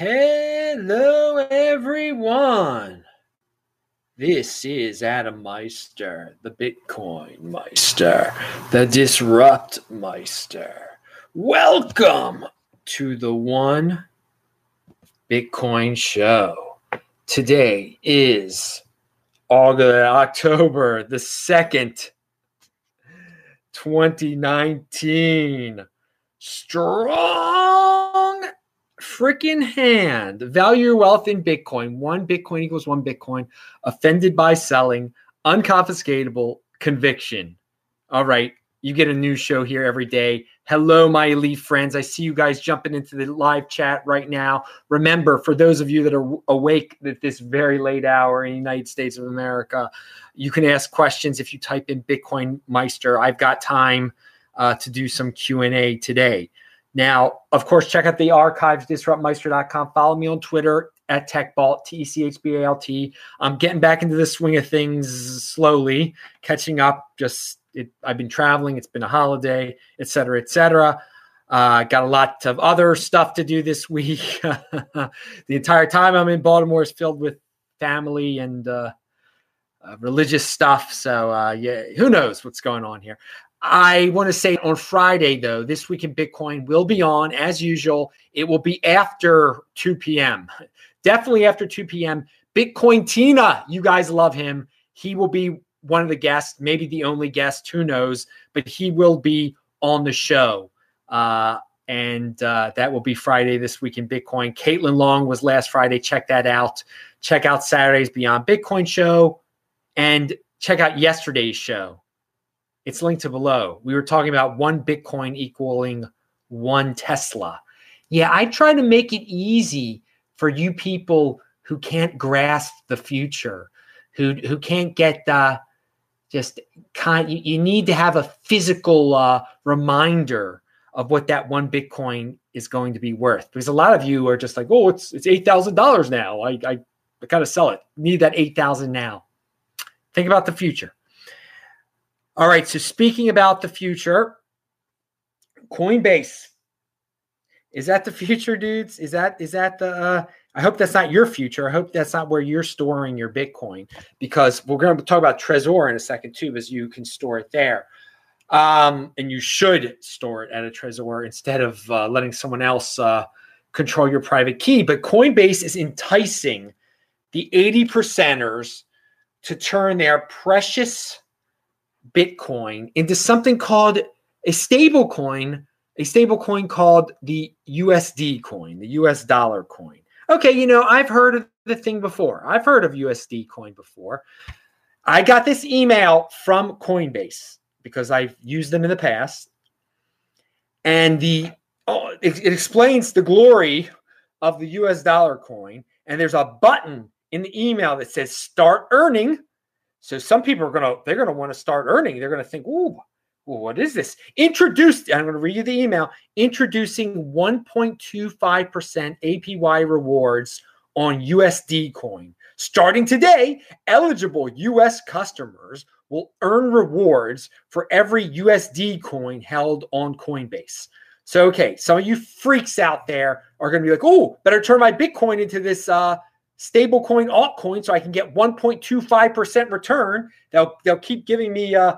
Hello, everyone. This is Adam Meister, the Bitcoin Meister, the Disrupt Meister. Welcome to the One Bitcoin Show. Today is August, October the 2nd, 2019. Strong freaking hand. Value your wealth in Bitcoin. One Bitcoin equals one Bitcoin. Offended by selling. Unconfiscatable. Conviction. All right. You get a new show here every day. Hello, my elite friends. I see you guys jumping into the live chat right now. Remember, for those of you that are awake at this very late hour in the United States of America, you can ask questions if you type in Bitcoin Meister. I've got time uh, to do some Q&A today. Now, of course, check out the archives, disruptmeister.com. Follow me on Twitter at TechBalt, T E C H B A L T. I'm getting back into the swing of things slowly, catching up. Just it, I've been traveling, it's been a holiday, et cetera, et cetera. Uh, got a lot of other stuff to do this week. the entire time I'm in Baltimore is filled with family and uh, uh, religious stuff. So, uh, yeah, who knows what's going on here. I want to say on Friday, though, this week in Bitcoin will be on as usual. It will be after 2 p.m. Definitely after 2 p.m. Bitcoin Tina, you guys love him. He will be one of the guests, maybe the only guest, who knows, but he will be on the show. Uh, and uh, that will be Friday this week in Bitcoin. Caitlin Long was last Friday. Check that out. Check out Saturday's Beyond Bitcoin show and check out yesterday's show it's linked to below. We were talking about one Bitcoin equaling one Tesla. Yeah, I try to make it easy for you people who can't grasp the future, who who can't get uh, just kind. You, you need to have a physical uh, reminder of what that one Bitcoin is going to be worth. Because a lot of you are just like, oh, it's it's eight thousand dollars now. I I, I gotta sell it. Need that eight thousand now. Think about the future. All right. So speaking about the future, Coinbase. Is that the future, dudes? Is that is that the uh I hope that's not your future. I hope that's not where you're storing your Bitcoin because we're going to talk about Trezor in a second too, because you can store it there. Um, and you should store it at a Trezor instead of uh, letting someone else uh, control your private key. But Coinbase is enticing the 80 percenters to turn their precious Bitcoin into something called a stable coin, a stable coin called the USD coin, the US dollar coin. Okay, you know, I've heard of the thing before. I've heard of USD coin before. I got this email from Coinbase because I've used them in the past. And the oh, it, it explains the glory of the US dollar coin. And there's a button in the email that says start earning so some people are gonna they're gonna want to start earning. They're gonna think, ooh, what is this? Introduced, I'm gonna read you the email, introducing 1.25% APY rewards on USD coin. Starting today, eligible US customers will earn rewards for every USD coin held on Coinbase. So, okay, some of you freaks out there are going to be like, oh, better turn my Bitcoin into this uh, stablecoin altcoin so I can get 1.25% return. They'll they'll keep giving me uh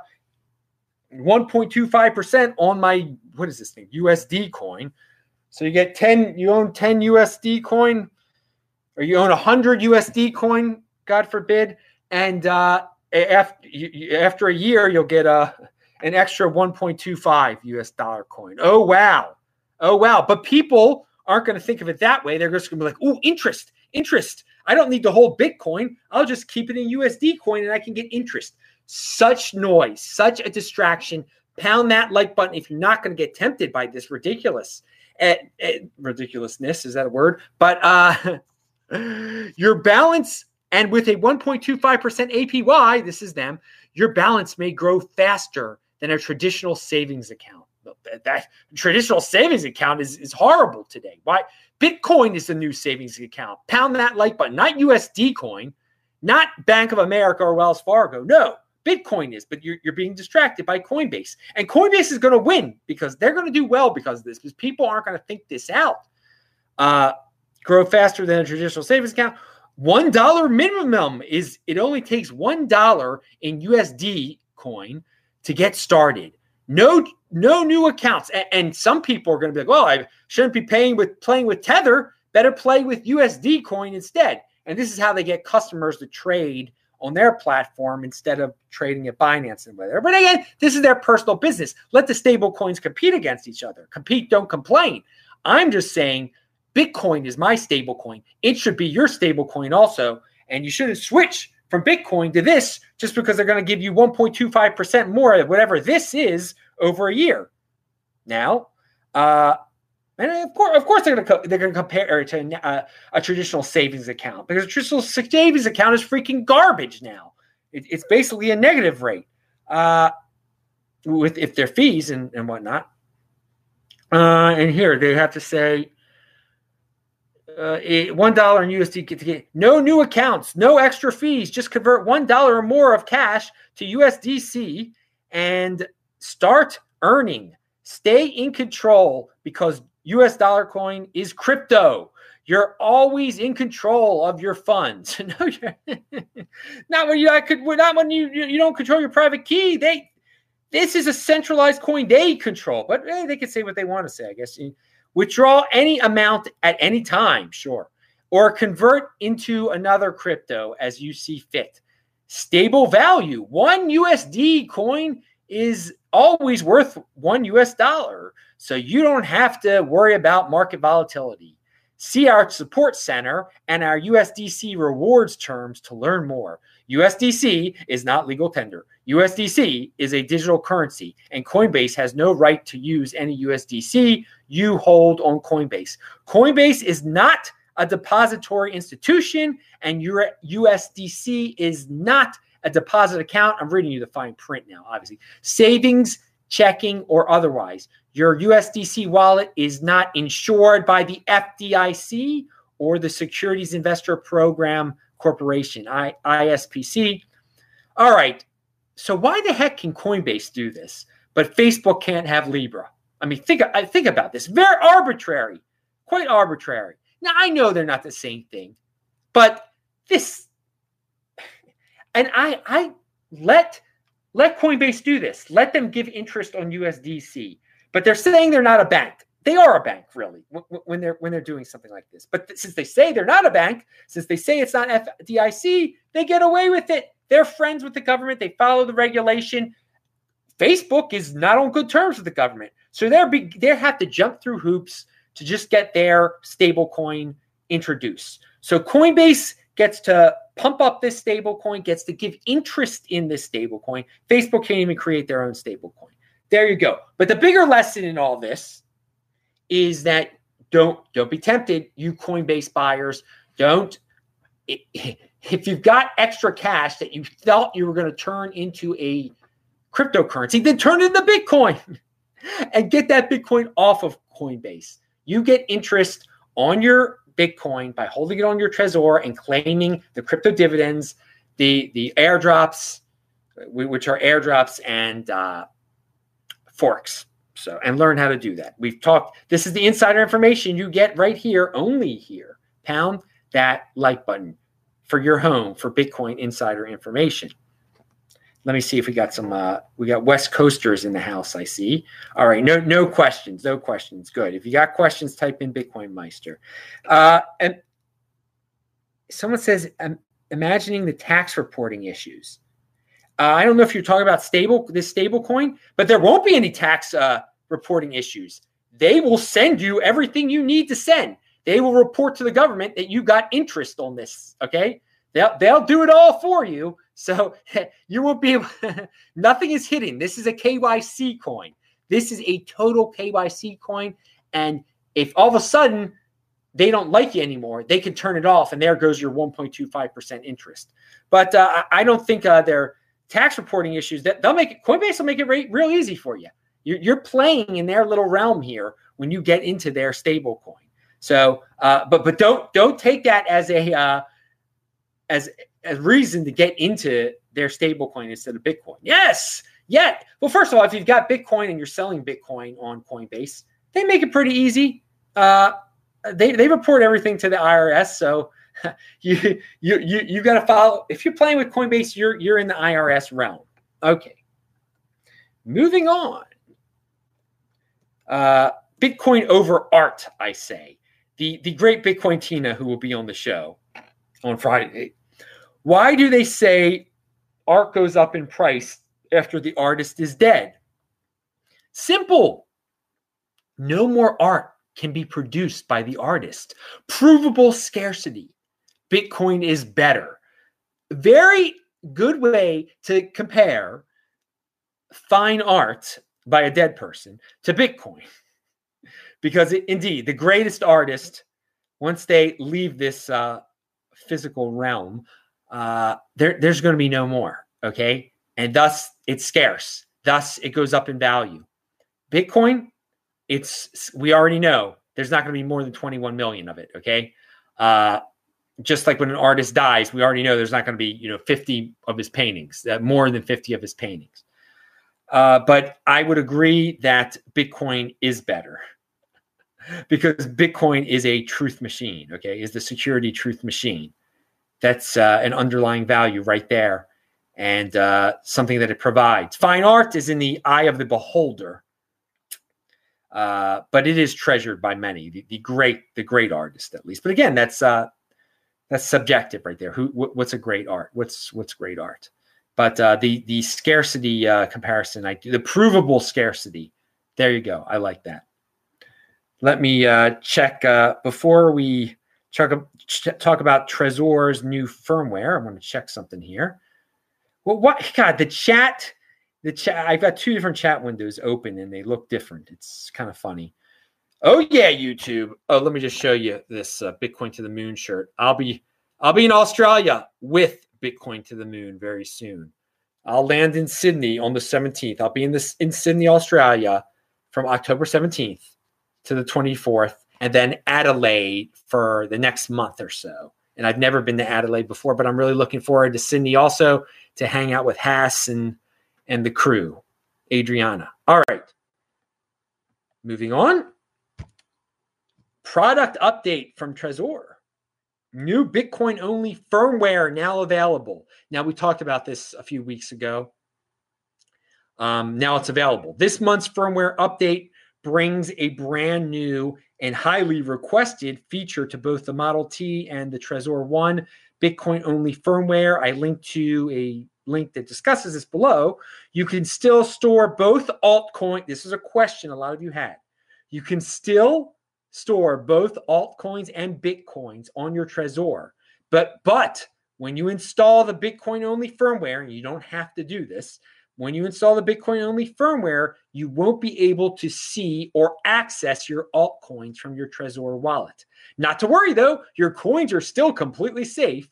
1.25% on my what is this thing? USD coin. So you get 10 you own 10 USD coin or you own 100 USD coin, God forbid, and uh after after a year you'll get a an extra 1.25 US dollar coin. Oh wow. Oh wow. But people aren't going to think of it that way. They're just going to be like, "Oh, interest, interest. I don't need to hold Bitcoin. I'll just keep it in USD coin and I can get interest. Such noise, such a distraction. Pound that like button if you're not going to get tempted by this ridiculous uh, uh, ridiculousness. Is that a word? But uh, your balance and with a 1.25% APY, this is them, your balance may grow faster than a traditional savings account. That, that traditional savings account is, is horrible today. Why? Bitcoin is the new savings account. Pound that like button, not USD coin, not Bank of America or Wells Fargo. No, Bitcoin is, but you're, you're being distracted by Coinbase. And Coinbase is going to win because they're going to do well because of this, because people aren't going to think this out. Uh, grow faster than a traditional savings account. One dollar minimum is it only takes one dollar in USD coin to get started. No, no new accounts. And, and some people are going to be like, "Well, I shouldn't be paying with playing with Tether. Better play with USD coin instead." And this is how they get customers to trade on their platform instead of trading at Binance and whatever. But again, this is their personal business. Let the stable coins compete against each other. Compete, don't complain. I'm just saying Bitcoin is my stable coin. It should be your stable coin also. And you shouldn't switch from Bitcoin to this just because they're going to give you 1.25% more of whatever this is over a year. Now, uh, and of course, of course, they're going to they're going to compare it to uh, a traditional savings account because a traditional savings account is freaking garbage now. It, it's basically a negative rate uh, with if their fees and, and whatnot. Uh, and here they have to say uh, one dollar in USD to get no new accounts, no extra fees. Just convert one dollar or more of cash to USDC and start earning. Stay in control because US dollar coin is crypto. You're always in control of your funds. no, you're not when you I could not when you you don't control your private key. They this is a centralized coin they control, but hey, they can say what they want to say. I guess withdraw any amount at any time, sure, or convert into another crypto as you see fit. Stable value. One USD coin is always worth one US dollar. So you don't have to worry about market volatility. See our support center and our USDC rewards terms to learn more. USDC is not legal tender. USDC is a digital currency, and Coinbase has no right to use any USDC you hold on Coinbase. Coinbase is not a depository institution, and your USDC is not a deposit account. I'm reading you the fine print now, obviously. Savings, checking, or otherwise. Your USDC wallet is not insured by the FDIC or the Securities Investor Program Corporation, I, ISPC. All right. So why the heck can Coinbase do this, but Facebook can't have Libra? I mean, think I think about this. Very arbitrary, quite arbitrary. Now I know they're not the same thing, but this, and I I let let Coinbase do this. Let them give interest on USDC. But they're saying they're not a bank. They are a bank, really, when they're when they're doing something like this. But since they say they're not a bank, since they say it's not FDIC, they get away with it. They're friends with the government. They follow the regulation. Facebook is not on good terms with the government, so they're they have to jump through hoops to just get their stable coin introduced. So Coinbase gets to pump up this stable coin, gets to give interest in this stable coin. Facebook can't even create their own stable coin. There you go. But the bigger lesson in all this is that don't don't be tempted, you Coinbase buyers. Don't if you've got extra cash that you felt you were going to turn into a cryptocurrency, then turn it into Bitcoin and get that Bitcoin off of Coinbase. You get interest on your Bitcoin by holding it on your Trezor and claiming the crypto dividends, the the airdrops, which are airdrops and uh, forks. So, and learn how to do that. We've talked, this is the insider information you get right here, only here. Pound that like button for your home for Bitcoin insider information. Let me see if we got some. Uh, we got West Coasters in the house. I see. All right, no, no questions. No questions. Good. If you got questions, type in Bitcoin Meister. Uh, and someone says, um, imagining the tax reporting issues. Uh, I don't know if you're talking about stable this stable coin, but there won't be any tax uh, reporting issues. They will send you everything you need to send. They will report to the government that you got interest on this. Okay, they'll they'll do it all for you. So you won't be nothing is hidden. This is a KYC coin. This is a total KYC coin. And if all of a sudden they don't like you anymore, they can turn it off, and there goes your 1.25% interest. But uh, I don't think uh, they're tax reporting issues that they'll make it coinbase will make it re- real easy for you you're, you're, playing in their little realm here when you get into their stable coin so uh, but but don't don't take that as a uh, as as reason to get into their stablecoin instead of bitcoin yes yeah well first of all if you've got bitcoin and you're selling bitcoin on coinbase they make it pretty easy uh, they they report everything to the IRS. So you you you you got to follow. If you're playing with Coinbase, you're you're in the IRS realm. Okay. Moving on. Uh, Bitcoin over art, I say. The the great Bitcoin Tina, who will be on the show on Friday. Why do they say art goes up in price after the artist is dead? Simple. No more art can be produced by the artist. Provable scarcity. Bitcoin is better. Very good way to compare fine art by a dead person to Bitcoin. Because it, indeed, the greatest artist, once they leave this uh, physical realm, uh, there, there's going to be no more. Okay. And thus it's scarce. Thus it goes up in value. Bitcoin, it's we already know there's not going to be more than 21 million of it. Okay. Uh, just like when an artist dies, we already know there's not going to be, you know, 50 of his paintings, uh, more than 50 of his paintings. Uh, but I would agree that Bitcoin is better because Bitcoin is a truth machine. Okay, is the security truth machine. That's uh, an underlying value right there, and uh, something that it provides. Fine art is in the eye of the beholder, uh, but it is treasured by many. The, the, great, the great artist, at least. But again, that's uh, that's subjective, right there. Who, what's a great art? What's what's great art? But uh, the the scarcity uh, comparison, I the provable scarcity. There you go. I like that. Let me uh, check uh, before we talk, talk about Trezor's new firmware. I want to check something here. Well, what God, the chat, the chat. I've got two different chat windows open and they look different. It's kind of funny. Oh yeah, YouTube. Oh, let me just show you this uh, Bitcoin to the Moon shirt. I'll be I'll be in Australia with Bitcoin to the Moon very soon. I'll land in Sydney on the 17th. I'll be in this in Sydney, Australia, from October 17th to the 24th, and then Adelaide for the next month or so. And I've never been to Adelaide before, but I'm really looking forward to Sydney also to hang out with Hass and and the crew, Adriana. All right. Moving on. Product update from Trezor. New Bitcoin only firmware now available. Now, we talked about this a few weeks ago. Um, now it's available. This month's firmware update brings a brand new and highly requested feature to both the Model T and the Trezor One Bitcoin only firmware. I linked to a link that discusses this below. You can still store both altcoin. This is a question a lot of you had. You can still store both altcoins and bitcoins on your Trezor. But but when you install the Bitcoin only firmware, and you don't have to do this, when you install the Bitcoin only firmware, you won't be able to see or access your altcoins from your Trezor wallet. Not to worry though, your coins are still completely safe.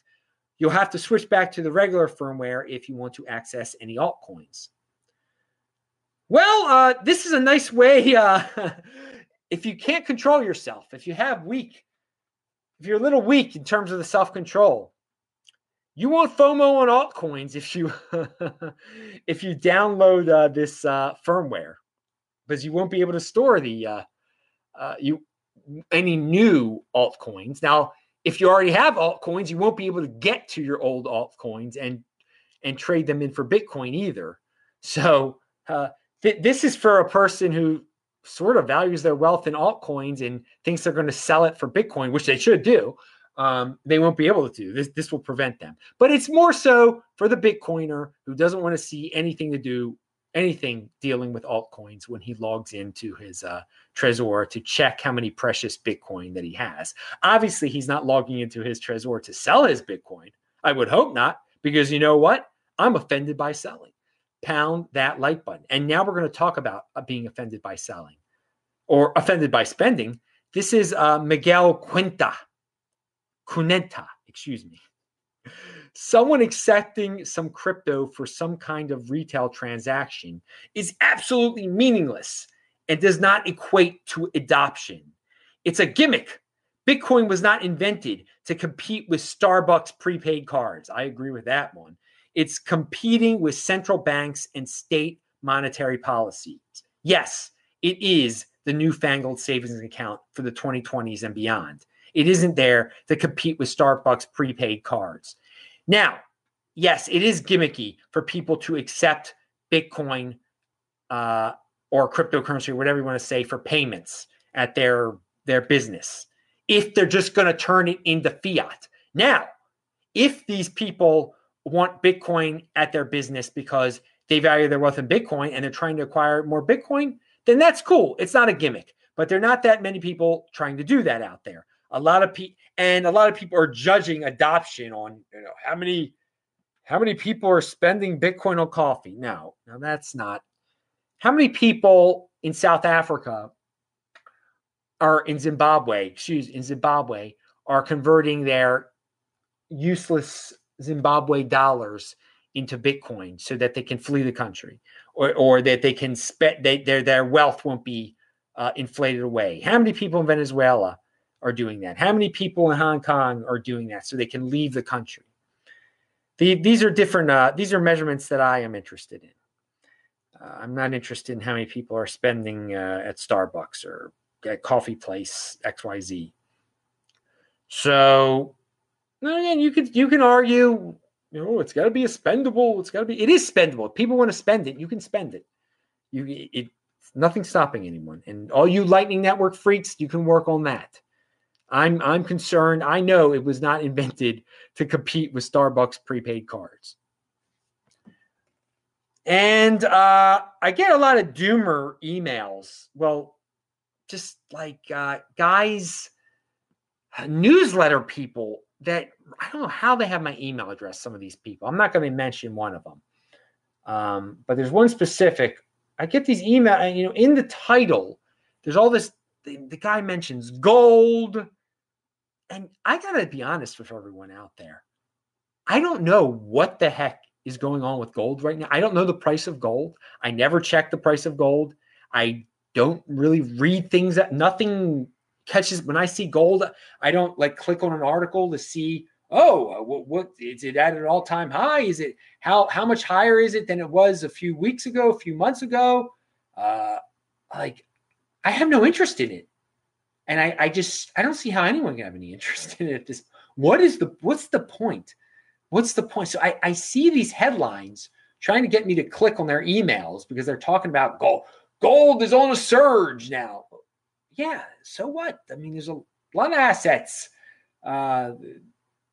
You'll have to switch back to the regular firmware if you want to access any altcoins. Well, uh, this is a nice way uh, if you can't control yourself, if you have weak, if you're a little weak in terms of the self control, you won't FOMO on altcoins if you if you download uh, this uh, firmware because you won't be able to store the uh, uh, you any new altcoins. Now, if you already have altcoins, you won't be able to get to your old altcoins and and trade them in for Bitcoin either. So uh, th- this is for a person who sort of values their wealth in altcoins and thinks they're going to sell it for Bitcoin, which they should do, um, they won't be able to. This this will prevent them. But it's more so for the Bitcoiner who doesn't want to see anything to do anything dealing with altcoins when he logs into his uh, Trezor to check how many precious Bitcoin that he has. Obviously, he's not logging into his Trezor to sell his Bitcoin. I would hope not, because you know what? I'm offended by selling pound that like button. And now we're going to talk about uh, being offended by selling or offended by spending. This is uh, Miguel Quinta, Cuneta, excuse me. Someone accepting some crypto for some kind of retail transaction is absolutely meaningless and does not equate to adoption. It's a gimmick. Bitcoin was not invented to compete with Starbucks prepaid cards. I agree with that one. It's competing with central banks and state monetary policies. Yes, it is the newfangled savings account for the 2020s and beyond. It isn't there to compete with Starbucks prepaid cards. Now, yes, it is gimmicky for people to accept Bitcoin uh, or cryptocurrency, or whatever you want to say, for payments at their their business if they're just going to turn it into fiat. Now, if these people want Bitcoin at their business because they value their wealth in Bitcoin and they're trying to acquire more Bitcoin, then that's cool. It's not a gimmick. But there are not that many people trying to do that out there. A lot of people and a lot of people are judging adoption on you know how many how many people are spending Bitcoin on coffee. No, no, that's not. How many people in South Africa are in Zimbabwe, excuse in Zimbabwe, are converting their useless Zimbabwe dollars into Bitcoin so that they can flee the country or, or that they can spend they, their their wealth won't be uh, inflated away. How many people in Venezuela are doing that? How many people in Hong Kong are doing that so they can leave the country? The, these are different. Uh, these are measurements that I am interested in. Uh, I'm not interested in how many people are spending uh, at Starbucks or at coffee place XYZ. So again, you could you can argue, you know, it's got to be a spendable. It's got to be. It is spendable. If people want to spend it, you can spend it. You it nothing stopping anyone. And all you Lightning Network freaks, you can work on that. I'm I'm concerned. I know it was not invented to compete with Starbucks prepaid cards. And uh, I get a lot of doomer emails. Well, just like uh, guys, newsletter people that I don't know how they have my email address. Some of these people, I'm not going to mention one of them, um, but there's one specific. I get these email, and you know, in the title, there's all this. The, the guy mentions gold, and I got to be honest with everyone out there. I don't know what the heck is going on with gold right now. I don't know the price of gold. I never check the price of gold. I don't really read things that nothing catches when I see gold. I don't like click on an article to see oh uh, what, what is it at an all-time high? Is it how how much higher is it than it was a few weeks ago a few months ago? Uh like i have no interest in it. And i i just i don't see how anyone can have any interest in it this what is the what's the point? What's the point? So i i see these headlines trying to get me to click on their emails because they're talking about gold. Gold is on a surge now. Yeah, so what? I mean, there's a lot of assets. Uh,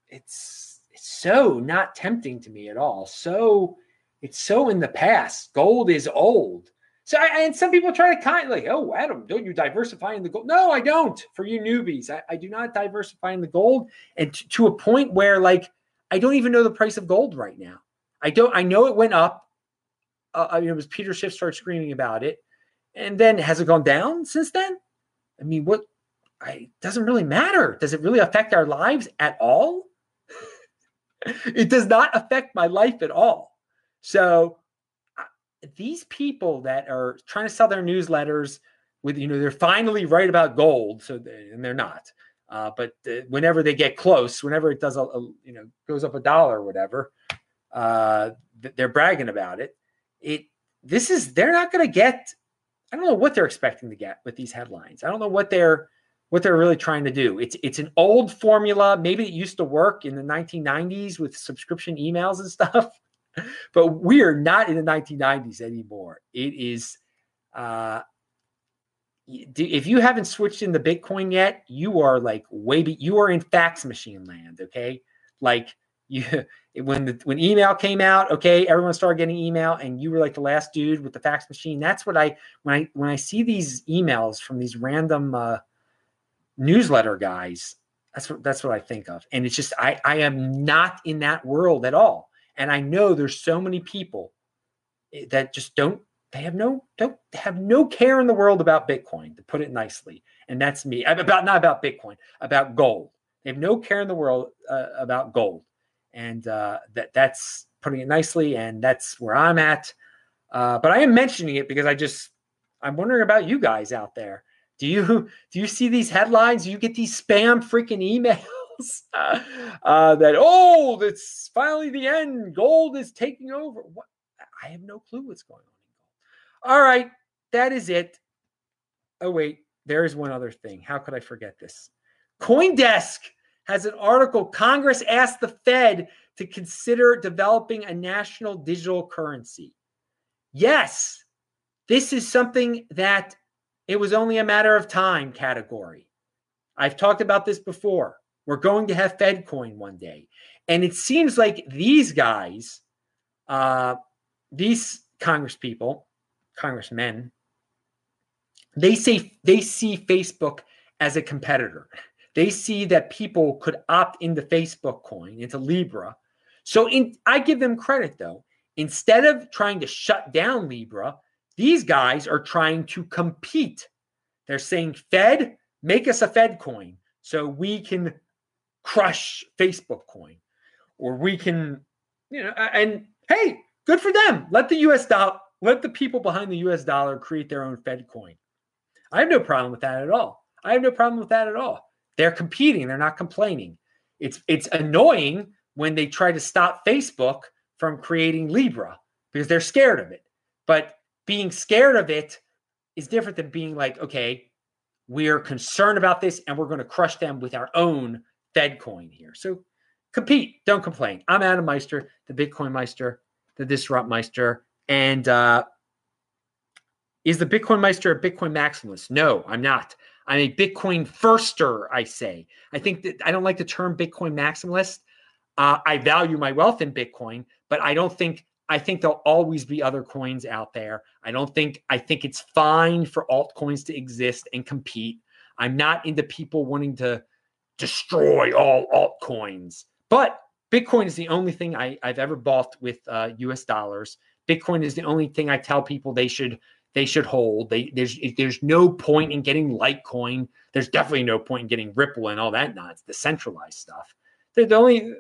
it's it's so not tempting to me at all. So it's so in the past. Gold is old. So I, and some people try to kind of like, oh, Adam, don't you diversify in the gold? No, I don't. For you newbies, I, I do not diversify in the gold, and t- to a point where like I don't even know the price of gold right now. I don't. I know it went up. Uh, I mean, it was Peter Schiff started screaming about it. And then has it gone down since then? I mean, what? I doesn't really matter. Does it really affect our lives at all? it does not affect my life at all. So these people that are trying to sell their newsletters with you know they're finally right about gold, so they, and they're not. Uh, but uh, whenever they get close, whenever it does a, a you know goes up a dollar or whatever, uh, they're bragging about it. It this is they're not going to get I don't know what they're expecting to get with these headlines. I don't know what they're what they're really trying to do. It's it's an old formula. Maybe it used to work in the 1990s with subscription emails and stuff, but we are not in the 1990s anymore. It is. Uh, if you haven't switched into Bitcoin yet, you are like way be, you are in fax machine land. Okay, like you when the when email came out okay everyone started getting email and you were like the last dude with the fax machine that's what i when i when i see these emails from these random uh, newsletter guys that's what that's what i think of. And it's just i i am not in that world at all. And i know there's so many people eh, that just don't they have no don't have no care in the world about bitcoin to put it nicely. And that's me about not about bitcoin about gold. They have no care in the world uh, about gold and uh, that that's putting it nicely, and that's where I'm at. Uh, but I am mentioning it because I just I'm wondering about you guys out there. Do you do you see these headlines? Do you get these spam freaking emails uh, that oh, it's finally the end. Gold is taking over. What? I have no clue what's going on. All right, that is it. oh, wait, there is one other thing. How could I forget this? Coindesk has an article Congress asked the Fed to consider developing a national digital currency. Yes, this is something that it was only a matter of time category. I've talked about this before. We're going to have FedCoin one day. And it seems like these guys, uh, these Congress people, congressmen, they say they see Facebook as a competitor. They see that people could opt into Facebook coin, into Libra. So in, I give them credit though. Instead of trying to shut down Libra, these guys are trying to compete. They're saying, Fed, make us a Fed coin so we can crush Facebook coin or we can, you know, and hey, good for them. Let the US dollar, let the people behind the US dollar create their own Fed coin. I have no problem with that at all. I have no problem with that at all. They're competing, they're not complaining. It's it's annoying when they try to stop Facebook from creating Libra because they're scared of it. But being scared of it is different than being like, okay, we're concerned about this and we're going to crush them with our own Fed coin here. So compete, don't complain. I'm Adam Meister, the Bitcoin Meister, the Disrupt Meister. And uh, is the Bitcoin Meister a Bitcoin maximalist? No, I'm not. I'm a Bitcoin firster, I say. I think that I don't like the term Bitcoin maximalist. Uh, I value my wealth in Bitcoin, but I don't think I think there'll always be other coins out there. I don't think I think it's fine for altcoins to exist and compete. I'm not into people wanting to destroy all altcoins, but Bitcoin is the only thing I, have ever bought with uh, U.S. dollars. Bitcoin is the only thing I tell people they should they should hold. They, there's there's no point in getting Litecoin. There's definitely no point in getting Ripple and all that nonsense, the centralized stuff. The only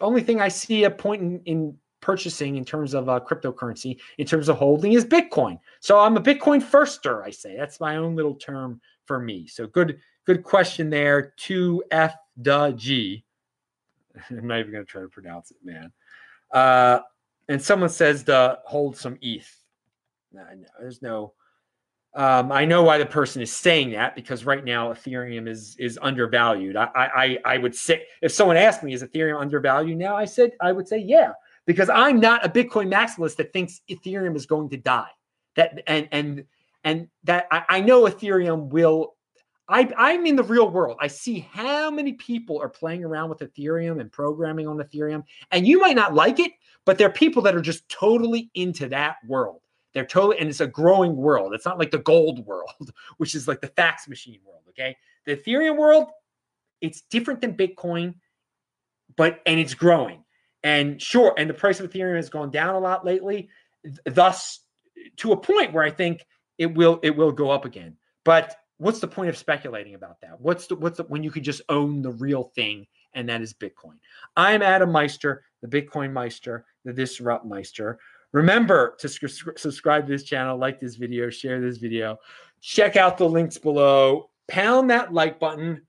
only thing I see a point in, in purchasing in terms of uh, cryptocurrency, in terms of holding, is Bitcoin. So I'm a Bitcoin firster. I say that's my own little term for me. So good good question there. Two F the G. I'm not even to try to pronounce it, man. Uh, and someone says to hold some ETH. There's no. Um, I know why the person is saying that because right now Ethereum is is undervalued. I, I I would say if someone asked me is Ethereum undervalued now, I said I would say yeah because I'm not a Bitcoin maximalist that thinks Ethereum is going to die. That and and and that I, I know Ethereum will. I, I'm in the real world. I see how many people are playing around with Ethereum and programming on Ethereum, and you might not like it, but there are people that are just totally into that world. They're totally, and it's a growing world. It's not like the gold world, which is like the fax machine world. Okay. The Ethereum world, it's different than Bitcoin, but, and it's growing. And sure, and the price of Ethereum has gone down a lot lately, thus to a point where I think it will, it will go up again. But what's the point of speculating about that? What's the, what's the, when you could just own the real thing and that is Bitcoin. I'm Adam Meister, the Bitcoin Meister, the Disrupt Meister. Remember to subscribe to this channel, like this video, share this video. Check out the links below. Pound that like button.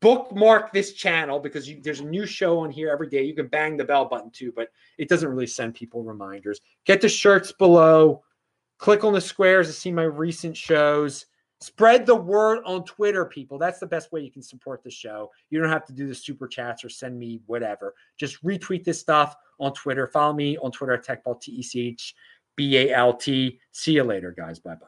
Bookmark this channel because you, there's a new show on here every day. You can bang the bell button too, but it doesn't really send people reminders. Get the shirts below. Click on the squares to see my recent shows. Spread the word on Twitter, people. That's the best way you can support the show. You don't have to do the super chats or send me whatever. Just retweet this stuff on Twitter. Follow me on Twitter at TechBalt, T E C H B A L T. See you later, guys. Bye bye.